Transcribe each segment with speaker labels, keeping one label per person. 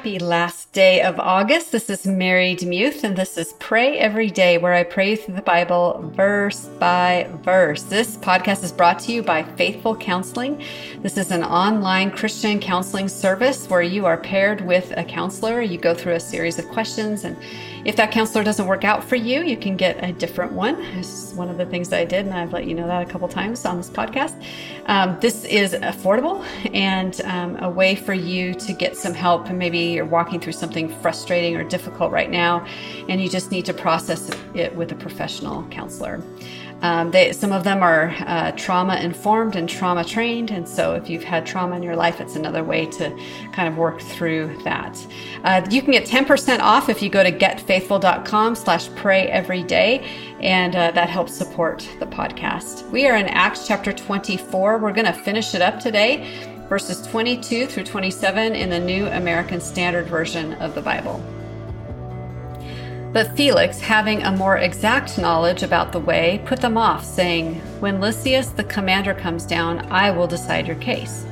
Speaker 1: Happy last day of August. This is Mary Demuth, and this is Pray Every Day, where I pray through the Bible verse by verse. This podcast is brought to you by Faithful Counseling. This is an online Christian counseling service where you are paired with a counselor. You go through a series of questions, and if that counselor doesn't work out for you, you can get a different one. This is one of the things that I did, and I've let you know that a couple times on this podcast. Um, this is affordable and um, a way for you to get some help. And maybe you're walking through something frustrating or difficult right now, and you just need to process it with a professional counselor. Um, they, some of them are uh, trauma informed and trauma trained, and so if you've had trauma in your life, it's another way to kind of work through that. Uh, you can get 10% off if you go to getfaithful.com/slash pray every day, and uh, that helps support the podcast. We are in Acts chapter 24. We're going to finish it up today, verses 22 through 27 in the New American Standard Version of the Bible. But Felix, having a more exact knowledge about the way, put them off, saying, When Lysias the commander comes down, I will decide your case.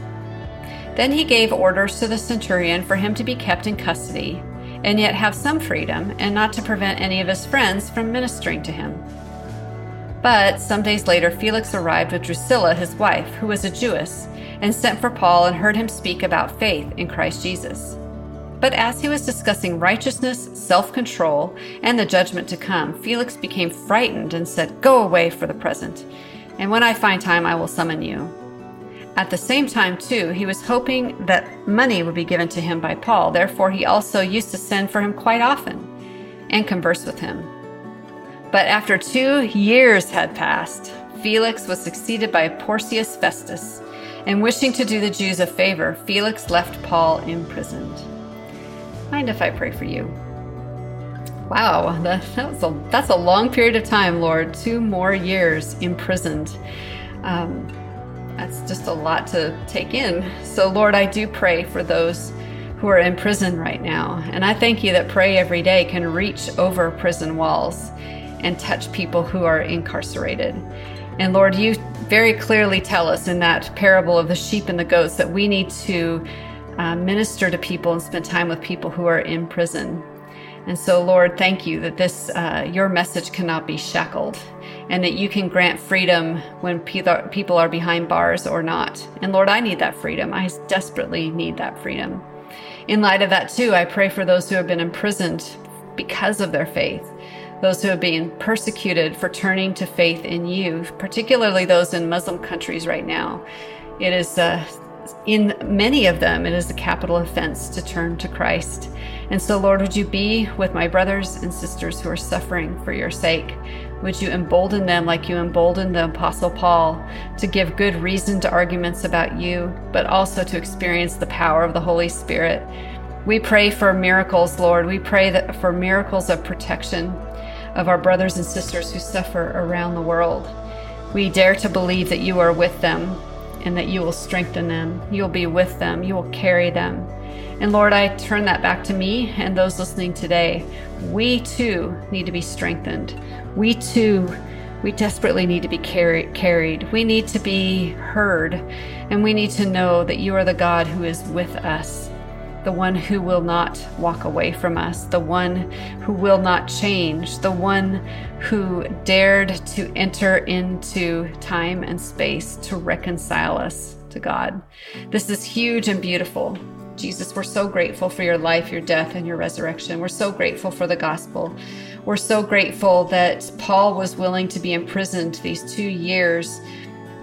Speaker 1: Then he gave orders to the centurion for him to be kept in custody, and yet have some freedom, and not to prevent any of his friends from ministering to him. But some days later, Felix arrived with Drusilla, his wife, who was a Jewess, and sent for Paul and heard him speak about faith in Christ Jesus. But as he was discussing righteousness, self control, and the judgment to come, Felix became frightened and said, Go away for the present, and when I find time, I will summon you. At the same time, too, he was hoping that money would be given to him by Paul. Therefore, he also used to send for him quite often and converse with him. But after two years had passed, Felix was succeeded by Porcius Festus, and wishing to do the Jews a favor, Felix left Paul imprisoned. Mind if I pray for you? Wow, that, that was a, that's a long period of time, Lord. Two more years imprisoned. Um, that's just a lot to take in. So, Lord, I do pray for those who are in prison right now. And I thank you that Pray Every Day can reach over prison walls and touch people who are incarcerated. And Lord, you very clearly tell us in that parable of the sheep and the goats that we need to uh, minister to people and spend time with people who are in prison. And so, Lord, thank you that this uh, your message cannot be shackled, and that you can grant freedom when people are behind bars or not. And Lord, I need that freedom. I desperately need that freedom. In light of that, too, I pray for those who have been imprisoned because of their faith, those who have been persecuted for turning to faith in you, particularly those in Muslim countries right now. It is uh, in many of them, it is a capital offense to turn to Christ. And so, Lord, would you be with my brothers and sisters who are suffering for your sake? Would you embolden them like you emboldened the Apostle Paul to give good reason to arguments about you, but also to experience the power of the Holy Spirit? We pray for miracles, Lord. We pray that for miracles of protection of our brothers and sisters who suffer around the world. We dare to believe that you are with them and that you will strengthen them. You'll be with them. You will carry them. And Lord, I turn that back to me and those listening today. We too need to be strengthened. We too, we desperately need to be carry, carried. We need to be heard. And we need to know that you are the God who is with us, the one who will not walk away from us, the one who will not change, the one who dared to enter into time and space to reconcile us to God. This is huge and beautiful. Jesus, we're so grateful for your life, your death, and your resurrection. We're so grateful for the gospel. We're so grateful that Paul was willing to be imprisoned these two years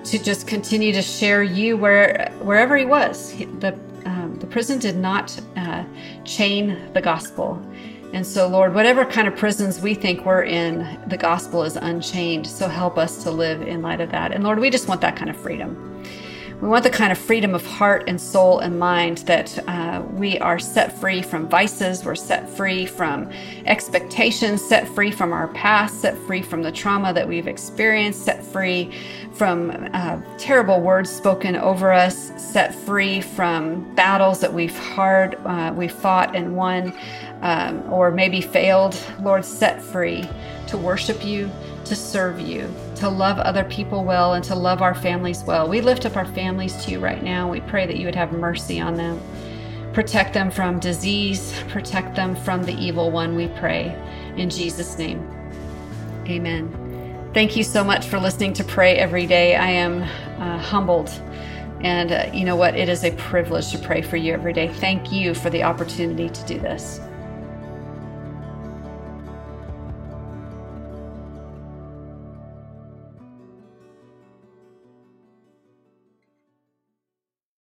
Speaker 1: to just continue to share you where wherever he was. The prison did not uh, chain the gospel. And so, Lord, whatever kind of prisons we think we're in, the gospel is unchained. So help us to live in light of that. And Lord, we just want that kind of freedom. We want the kind of freedom of heart and soul and mind that uh, we are set free from vices, we're set free from expectations, set free from our past, set free from the trauma that we've experienced, set free from uh, terrible words spoken over us, set free from battles that we've hard, uh, we fought and won, um, or maybe failed. Lord, set free to worship you, to serve you, to love other people well, and to love our families well. We lift up our families to you right now. We pray that you would have mercy on them. Protect them from disease, protect them from the evil one, we pray. In Jesus' name, amen. Thank you so much for listening to Pray Every Day. I am uh, humbled. And uh, you know what? It is a privilege to pray for you every day. Thank you for the opportunity to do this.